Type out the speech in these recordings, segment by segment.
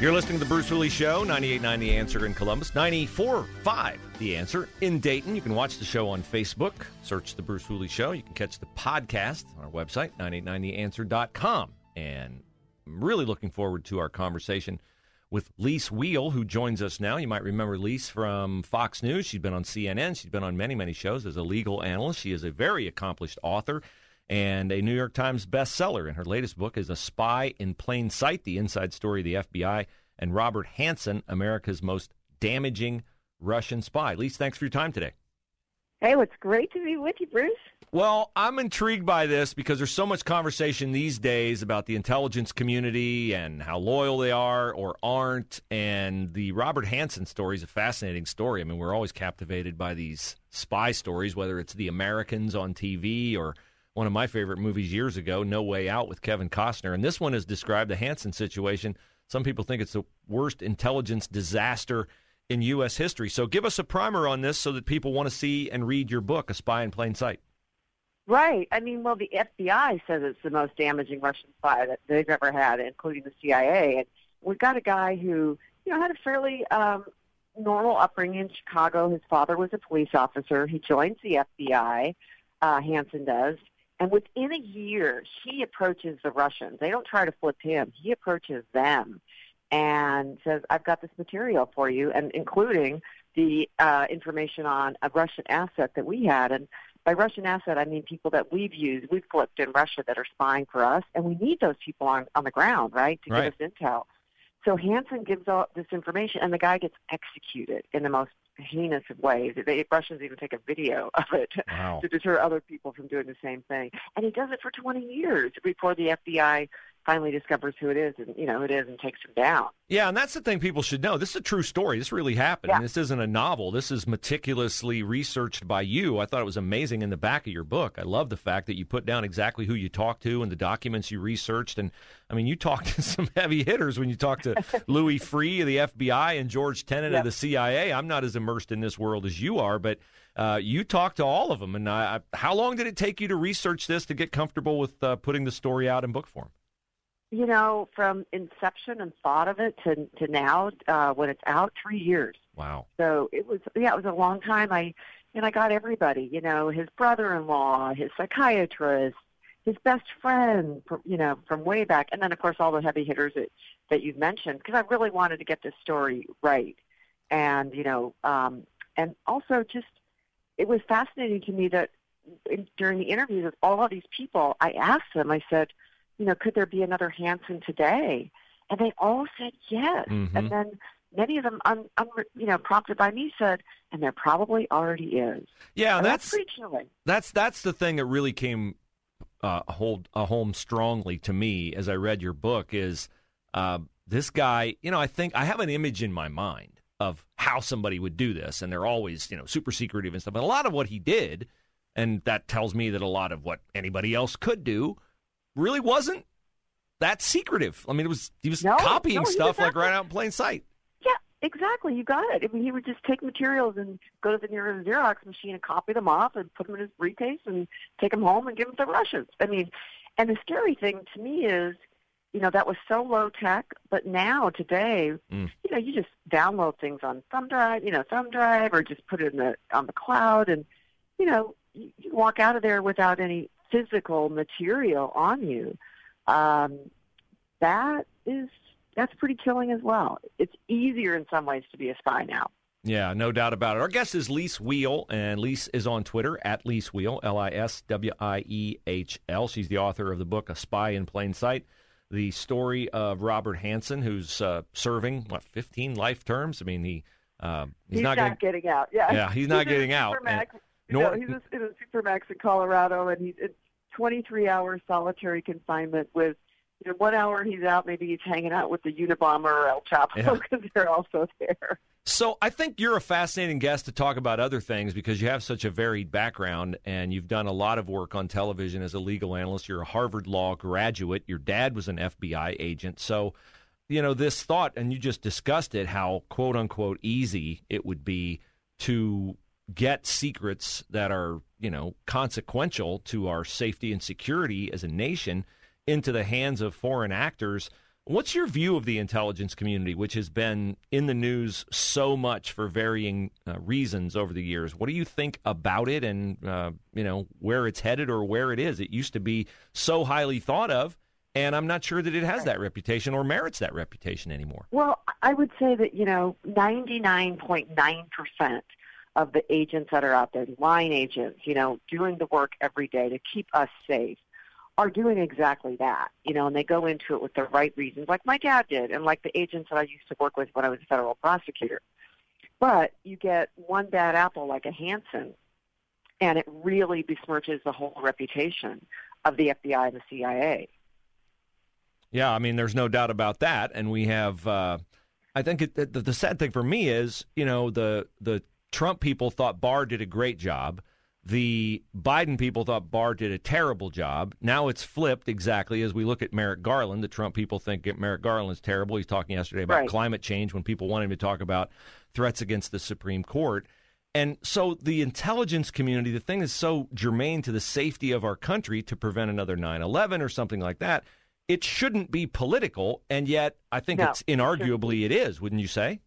You're listening to the Bruce Hooley Show, 98.9 The Answer in Columbus, 94.5 The Answer in Dayton. You can watch the show on Facebook. Search the Bruce Hooley Show. You can catch the podcast on our website, 989theanswer.com. And I'm really looking forward to our conversation with Lis Wiehl, who joins us now. You might remember Lis from Fox News. She's been on CNN. She's been on many, many shows as a legal analyst. She is a very accomplished author and a New York Times bestseller. And her latest book is A Spy in Plain Sight The Inside Story of the FBI and Robert Hanssen, America's Most Damaging Russian Spy. Lis, thanks for your time today. Hey, well, it's great to be with you, Bruce. Well, I'm intrigued by this because there's so much conversation these days about the intelligence community and how loyal they are or aren't. And the Robert Hanssen story is a fascinating story. I mean, we're always captivated by these spy stories, whether it's The Americans on TV or one of my favorite movies years ago, No Way Out with Kevin Costner. And this one has described the Hanssen situation. Some people think it's the worst intelligence disaster in U.S. history. So give us a primer on this so that people want to see and read your book, A Spy in Plain Sight. Right. I mean, well, the FBI says it's the most damaging Russian spy that they've ever had, including the CIA. And we've got a guy who, you know, had a fairly um, normal upbringing in Chicago. His father was a police officer. He joins the FBI. Uh, Hanssen does. And within a year, he approaches the Russians. They don't try to flip him. He approaches them and says, I've got this material for you, and including the uh, information on a Russian asset that we had. And by Russian asset, I mean people that we've used, we've flipped in Russia that are spying for us, and we need those people on, on the ground, right, to right. give us intel. So Hanssen gives all this information, and the guy gets executed in the most heinous of ways. The Russians even take a video of it wow. to deter other people from doing the same thing. And he does it for 20 years before the FBI finally discovers who it is and you know who it is and takes him down. Yeah, and that's the thing people should know. This is a true story. This really happened. Yeah. This isn't a novel. This is meticulously researched by you. I thought it was amazing in the back of your book. I love the fact that you put down exactly who you talked to and the documents you researched. And I mean, you talked to some heavy hitters when you talked to Louis Freeh of the FBI and George Tenet yep. of the CIA. I'm not as immersed in this world as you are, but uh, you talked to all of them. And uh, how long did it take you to research this to get comfortable with uh, putting the story out in book form? You know, from inception and thought of it to to now uh, when it's out, three years. Wow. So it was, yeah, it was a long time. I and I got everybody, you know, his brother-in-law, his psychiatrist, his best friend, you know, from way back, and then of course all the heavy hitters that that you've mentioned, because I really wanted to get this story right, and you know, um, and also just it was fascinating to me that in, during the interviews with all of these people, I asked them, I said you know, could there be another Hanssen today? And they all said yes. Mm-hmm. And then many of them, un, un, you know, prompted by me, said, and there probably already is. Yeah, and that's that's pretty chilling. That's that's the thing that really came uh, hold a home strongly to me as I read your book is uh, this guy. You know, I think I have an image in my mind of how somebody would do this, and they're always you know super secretive and stuff. But a lot of what he did, and that tells me that a lot of what anybody else could do really wasn't that secretive. I mean, it was he was No, copying no, stuff was like right out in plain sight. Yeah, exactly. You got it. I mean, he would just take materials and go to the nearest Xerox machine and copy them off and put them in his briefcase and take them home and give them to Russians. I mean, and the scary thing to me is, you know, that was so low tech, but now today, Mm. you know, you just download things on thumb drive, you know, thumb drive, or just put it in the on the cloud, and you know, you, you walk out of there without any physical material on you. Um, that is that's pretty killing as well. It's easier in some ways to be a spy now. Yeah, no doubt about it. Our guest is Lis Wiehl, and Lis is on Twitter at Lis Wiehl, L I S W I E H L. She's the author of the book A Spy in Plain Sight, the story of Robert Hanssen, who's uh, serving, what, 15 life terms? I mean, he. Uh, he's, he's, not, not getting, getting, out. Yeah, yeah, he's not he's getting out. And, nor, he's a, in a supermax in Colorado, and he's in 23 hours solitary confinement with you know, one hour he's out, maybe he's hanging out with the Unabomber or El Chapo because yeah. they're also there. So I think you're a fascinating guest to talk about other things because you have such a varied background and you've done a lot of work on television as a legal analyst. You're a Harvard Law graduate. Your dad was an FBI agent. So, you know, this thought, and you just discussed it, how quote unquote easy it would be to get secrets that are, you know, consequential to our safety and security as a nation into the hands of foreign actors. What's your view of the intelligence community, which has been in the news so much for varying uh, reasons over the years? What do you think about it, and uh, you know where it's headed or where it is? It used to be so highly thought of, and I'm not sure that it has that reputation or merits that reputation anymore. Well, I would say that you know 99.9 percent of the agents that are out there, the line agents, you know, doing the work every day to keep us safe are doing exactly that, you know, and they go into it with the right reasons, like my dad did, and like the agents that I used to work with when I was a federal prosecutor. But you get one bad apple like a Hanssen, and it really besmirches the whole reputation of the FBI and the CIA. Yeah, I mean, there's no doubt about that, and we have. Uh, I think it, the, the sad thing for me is, you know, the the Trump people thought Barr did a great job. The Biden people thought Barr did a terrible job. Now it's flipped exactly as we look at Merrick Garland. The Trump people think Merrick Garland is terrible. He's talking yesterday about right. climate change when people want him to talk about threats against the Supreme Court. And so the intelligence community, the thing is so germane to the safety of our country to prevent another 9 11 or something like that, it shouldn't be political. And yet I think no, it's inarguably it is, wouldn't you say?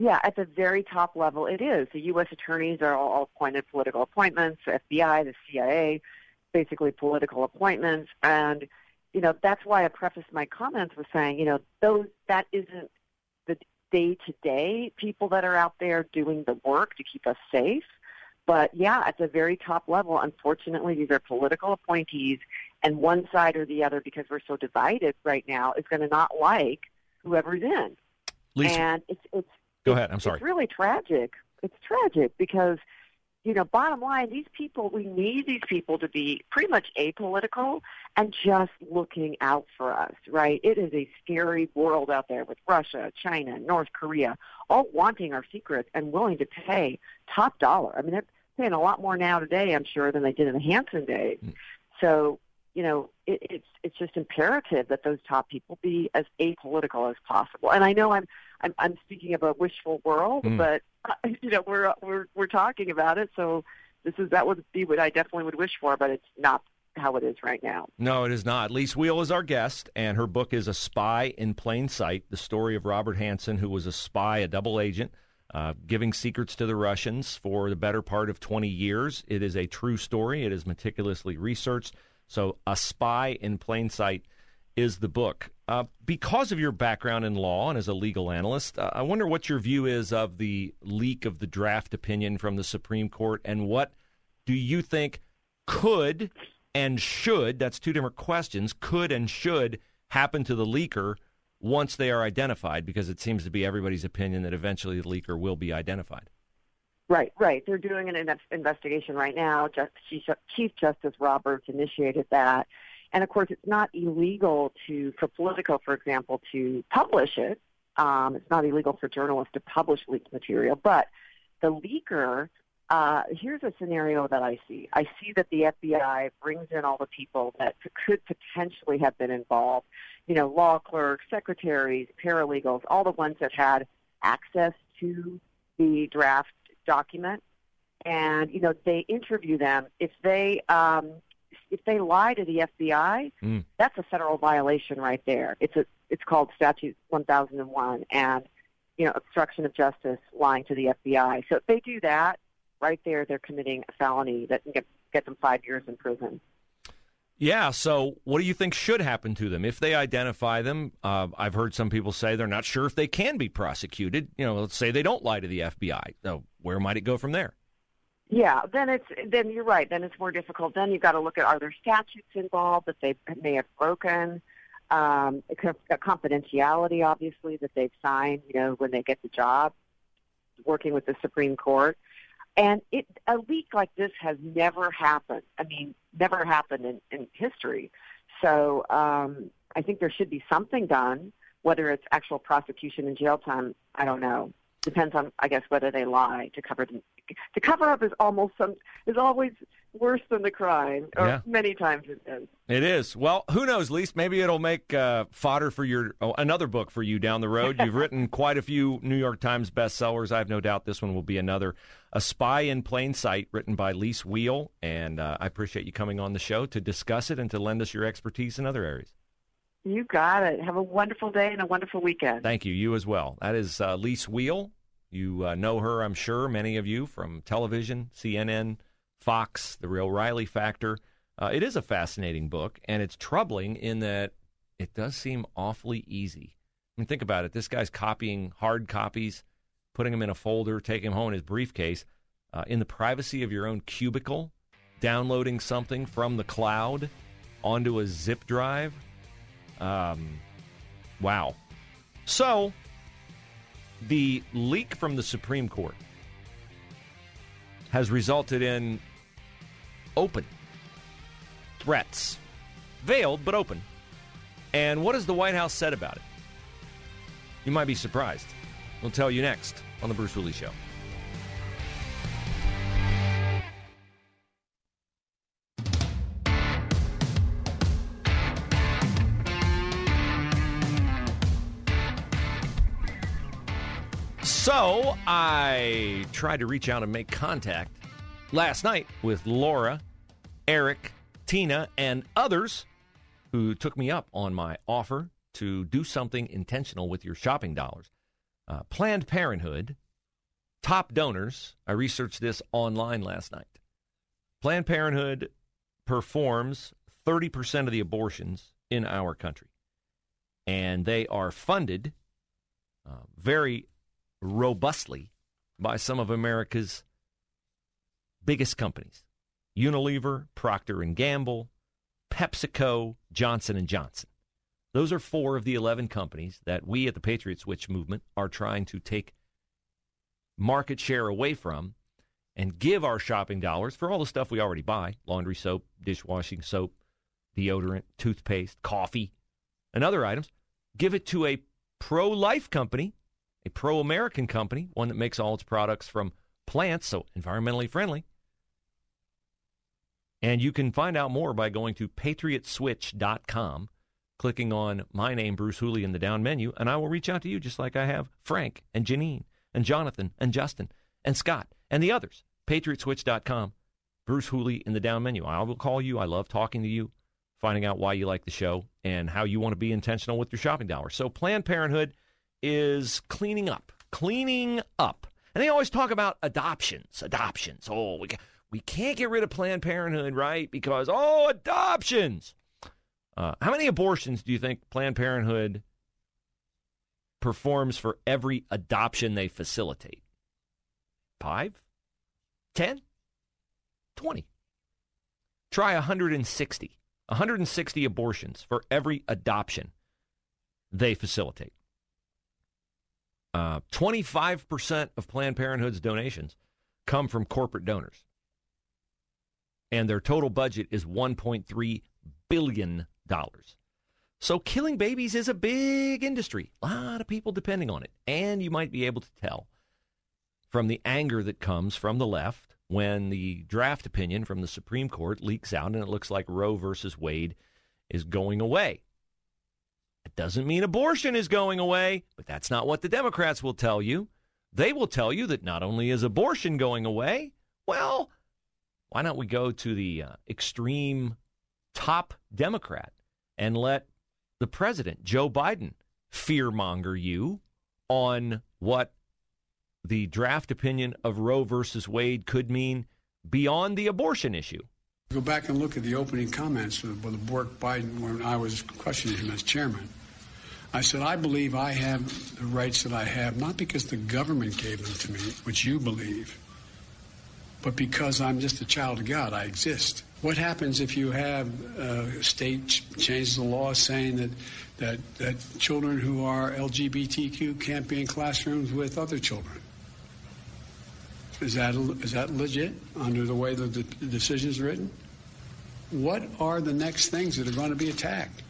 Yeah, at the very top level, it is. The U.S. attorneys are all appointed political appointments, the FBI, the CIA, basically political appointments. And, you know, that's why I prefaced my comments with saying, you know, those that isn't the day-to-day people that are out there doing the work to keep us safe. But yeah, at the very top level, unfortunately, these are political appointees, and one side or the other, because we're so divided right now, is going to not like whoever's in. Lisa. And it's it's Go ahead. I'm sorry. It's really tragic. It's tragic because, you know, bottom line, these people, we need these people to be pretty much apolitical and just looking out for us, right? It is a scary world out there with Russia, China, North Korea, all wanting our secrets and willing to pay top dollar. I mean, they're paying a lot more now today, I'm sure, than they did in the Hanssen days. Mm. So, you know, it, it's it's just imperative that those top people be as apolitical as possible. And I know I'm I'm, I'm speaking of a wishful world, mm. but you know we're we're we're talking about it. So this is that would be what I definitely would wish for, but it's not how it is right now. No, it is not. Lis Wiehl is our guest, and her book is A Spy in Plain Sight The Story of Robert Hanssen, who was a spy, a double agent, uh, giving secrets to the Russians for the better part of 20 years. It is a true story, it is meticulously researched. So, A Spy in Plain Sight is the book. Uh, because of your background in law and as a legal analyst, uh, I wonder what your view is of the leak of the draft opinion from the Supreme Court and what do you think could and should, that's two different questions, could and should happen to the leaker once they are identified? Because it seems to be everybody's opinion that eventually the leaker will be identified. Right, right. They're doing an investigation right now. Chief Justice Roberts initiated that. And of course, it's not illegal to, for Politico, for example, to publish it. Um, it's not illegal for journalists to publish leaked material, but the leaker. Uh, here's a scenario that I see. I see that the FBI brings in all the people that could potentially have been involved. You know, law clerks, secretaries, paralegals, all the ones that had access to the draft document, and you know they interview them. If they um, if they lie to the FBI, mm. that's a federal violation right there. It's a it's called Statute 1001 and you know obstruction of justice, lying to the FBI. So if they do that, right there, they're committing a felony that can get, get them five years in prison. Yeah. So, what do you think should happen to them if they identify them? Uh, I've heard some people say they're not sure if they can be prosecuted. You know, let's say they don't lie to the FBI. So, where might it go from there? Yeah, then it's then you're right. Then it's more difficult. Then you've got to look at are there statutes involved that they may have broken, um, confidentiality obviously that they've signed. You know, when they get the job, working with the Supreme Court, and it a leak like this has never happened. I mean, never happened in, in history. So um, I think there should be something done. Whether it's actual prosecution and jail time, I don't know depends on I guess whether they lie to cover them. to cover up is almost some is always worse than the crime, or yeah. many times it is. It is. Well, who knows? Least maybe it'll make uh, fodder for your oh, another book for you down the road. You've written quite a few New York Times bestsellers. I have no doubt this one will be another. A Spy in Plain Sight, written by Lis Wiehl, and uh, I appreciate you coming on the show to discuss it and to lend us your expertise in other areas. You got it. Have a wonderful day and a wonderful weekend. Thank you. You as well. That is uh, Lis Wiehl. You uh, know her, I'm sure, many of you from television, CNN, Fox, The O'Reilly Factor. Uh, it is a fascinating book, and it's troubling in that it does seem awfully easy. I mean, think about it. This guy's copying hard copies, putting them in a folder, taking them home in his briefcase, uh, in the privacy of your own cubicle, downloading something from the cloud onto a zip drive. Um, wow. So, the leak from the Supreme Court has resulted in open threats, veiled but open. And what has the White House said about it? You might be surprised. We'll tell you next on The Bruce Hooley Show. So I tried to reach out and make contact last night with Laura, Eric, Tina, and others who took me up on my offer to do something intentional with your shopping dollars. Uh, Planned Parenthood, top donors. I researched this online last night. Planned Parenthood performs 30% of the abortions in our country. And they are funded uh, very robustly by some of America's biggest companies. Unilever, Procter and Gamble, PepsiCo, Johnson and Johnson. Those are four of the 11 companies that we at the Patriot Switch movement are trying to take market share away from and give our shopping dollars for all the stuff we already buy laundry soap, dishwashing soap, deodorant, toothpaste, coffee, and other items give it to a pro life company a pro American company, one that makes all its products from plants, so environmentally friendly. And you can find out more by going to patriotswitch.com, clicking on my name, Bruce Hooley, in the down menu, and I will reach out to you just like I have Frank and Janine and Jonathan and Justin and Scott and the others. Patriotswitch.com, Bruce Hooley in the down menu. I will call you. I love talking to you, finding out why you like the show and how you want to be intentional with your shopping dollars. So, Planned Parenthood is cleaning up, cleaning up. And they always talk about adoptions, adoptions. Oh, we, we can't get rid of Planned Parenthood, right? Because, oh, adoptions. Uh, how many abortions do you think Planned Parenthood performs for every adoption they facilitate? Five? Ten? Twenty? Try 160. 160 abortions for every adoption they facilitate. Uh, 25% of Planned Parenthood's donations come from corporate donors. And their total budget is $1.3 billion. So killing babies is a big industry. A lot of people depending on it. And you might be able to tell from the anger that comes from the left when the draft opinion from the Supreme Court leaks out and it looks like Roe versus Wade is going away. It doesn't mean abortion is going away, but that's not what the Democrats will tell you. They will tell you that not only is abortion going away, well, why don't we go to the uh, extreme top Democrat and let the president, Joe Biden, fearmonger you on what the draft opinion of Roe versus Wade could mean beyond the abortion issue? Go back and look at the opening comments with, Bork Biden when I was questioning him as chairman. I said, I believe I have the rights that I have, not because the government gave them to me, which you believe, but because I'm just a child of God. I exist. What happens if you have uh, a state ch- changes the law saying that, that, that children who are LGBTQ can't be in classrooms with other children? Is that, is that legit under the way the, the decision is written? What are the next things that are going to be attacked?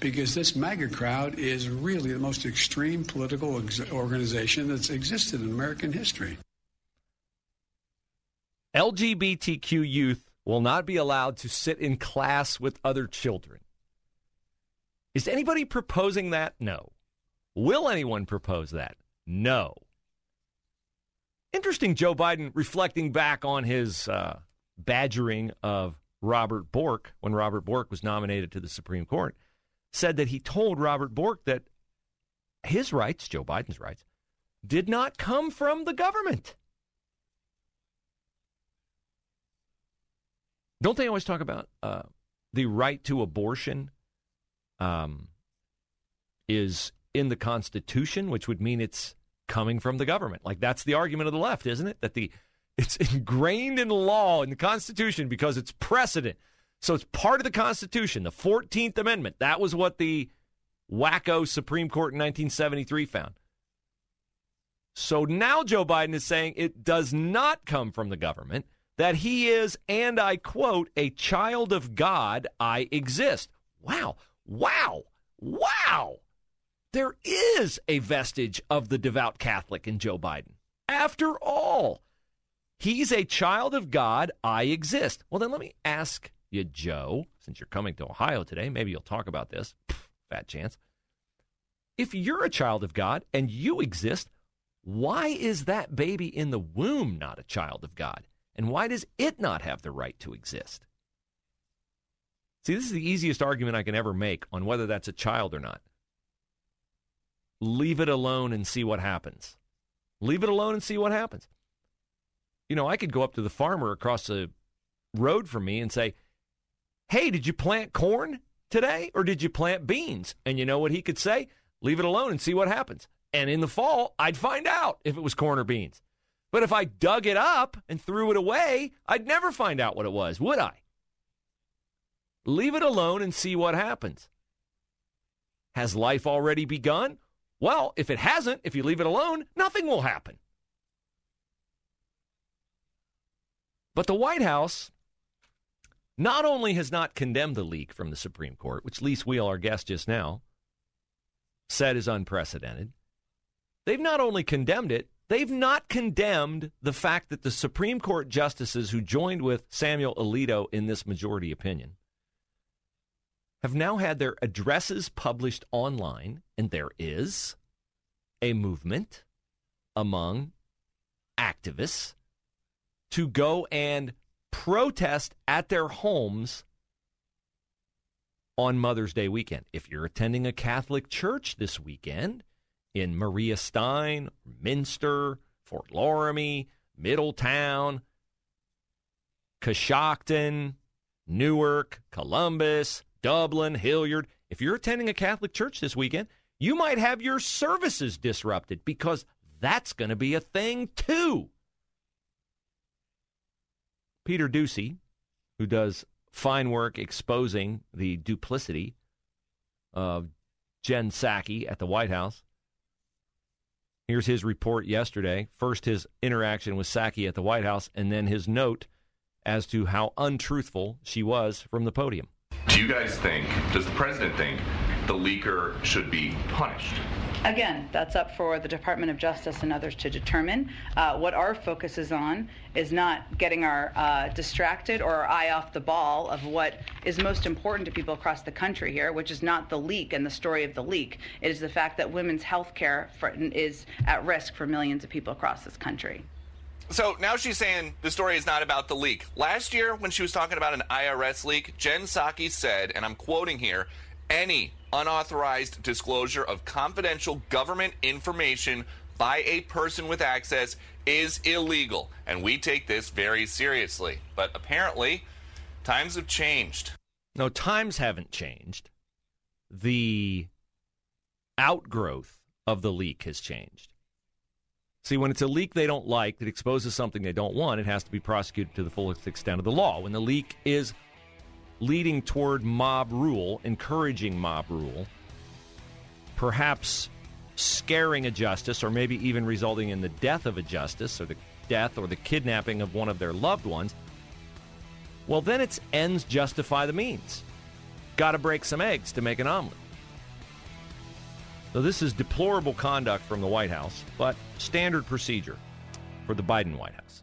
Because this MAGA crowd is really the most extreme political ex- organization that's existed in American history. LGBTQ youth will not be allowed to sit in class with other children. Is anybody proposing that? No. Will anyone propose that? No. Interesting, Joe Biden reflecting back on his uh, badgering of Robert Bork when Robert Bork was nominated to the Supreme Court, said that he told Robert Bork that his rights, Joe Biden's rights, did not come from the government. Don't they always talk about uh, the right to abortion um, is in the Constitution, which would mean it's coming from the government? Like that's the argument of the left, isn't it? That the it's ingrained in law in the Constitution because it's precedent. So it's part of the Constitution, the 14th Amendment. That was what the wacko Supreme Court in 1973 found. So now Joe Biden is saying it does not come from the government that he is, and I quote, a child of God, I exist. Wow, wow, wow. There is a vestige of the devout Catholic in Joe Biden. After all, he's a child of God, I exist. Well, then let me ask you, Joe, since you're coming to Ohio today, maybe you'll talk about this. Pff, fat chance. If you're a child of God and you exist, why is that baby in the womb not a child of God? And why does it not have the right to exist? See, this is the easiest argument I can ever make on whether that's a child or not. Leave it alone and see what happens. Leave it alone and see what happens. You know, I could go up to the farmer across the road from me and say, Hey, did you plant corn today or did you plant beans? And you know what he could say? Leave it alone and see what happens. And in the fall, I'd find out if it was corn or beans. But if I dug it up and threw it away, I'd never find out what it was, would I? Leave it alone and see what happens. Has life already begun? Well, if it hasn't, if you leave it alone, nothing will happen. But the White House not only has not condemned the leak from the Supreme Court, which Lee Wiehl, our guest just now, said is unprecedented, they've not only condemned it, They've not condemned the fact that the Supreme Court justices who joined with Samuel Alito in this majority opinion have now had their addresses published online, and there is a movement among activists to go and protest at their homes on Mother's Day weekend. If you're attending a Catholic church this weekend, in Maria Stein, Minster, Fort Loramie, Middletown, Coshocton, Newark, Columbus, Dublin, Hilliard. If you're attending a Catholic church this weekend, you might have your services disrupted because that's going to be a thing too. Peter Doocy, who does fine work exposing the duplicity of Jen Psaki at the White House, Here's his report yesterday. First, his interaction with Psaki at the White House, and then his note as to how untruthful she was from the podium. Do you guys think, does the president think, the leaker should be punished? Again, that's up for the Department of Justice and others to determine. Uh, what our focus is on is not getting our uh, distracted or our eye off the ball of what is most important to people across the country here, which is not the leak and the story of the leak. It is the fact that women's health care is at risk for millions of people across this country. So now she's saying the story is not about the leak. Last year, when she was talking about an IRS leak, Jen Psaki said, and I'm quoting here, any unauthorized disclosure of confidential government information by a person with access is illegal, and we take this very seriously. But apparently, Times have changed. No, times haven't changed. The outgrowth of the leak has changed. See, when it's a leak they don't like that exposes something they don't want, it has to be prosecuted to the fullest extent of the law. When the leak is leading toward mob rule, encouraging mob rule, perhaps scaring a justice, or maybe even resulting in the death of a justice, or the death or the kidnapping of one of their loved ones, well, then its ends justify the means. Got to break some eggs to make an omelet. So, this is deplorable conduct from the White House, but standard procedure for the Biden White House.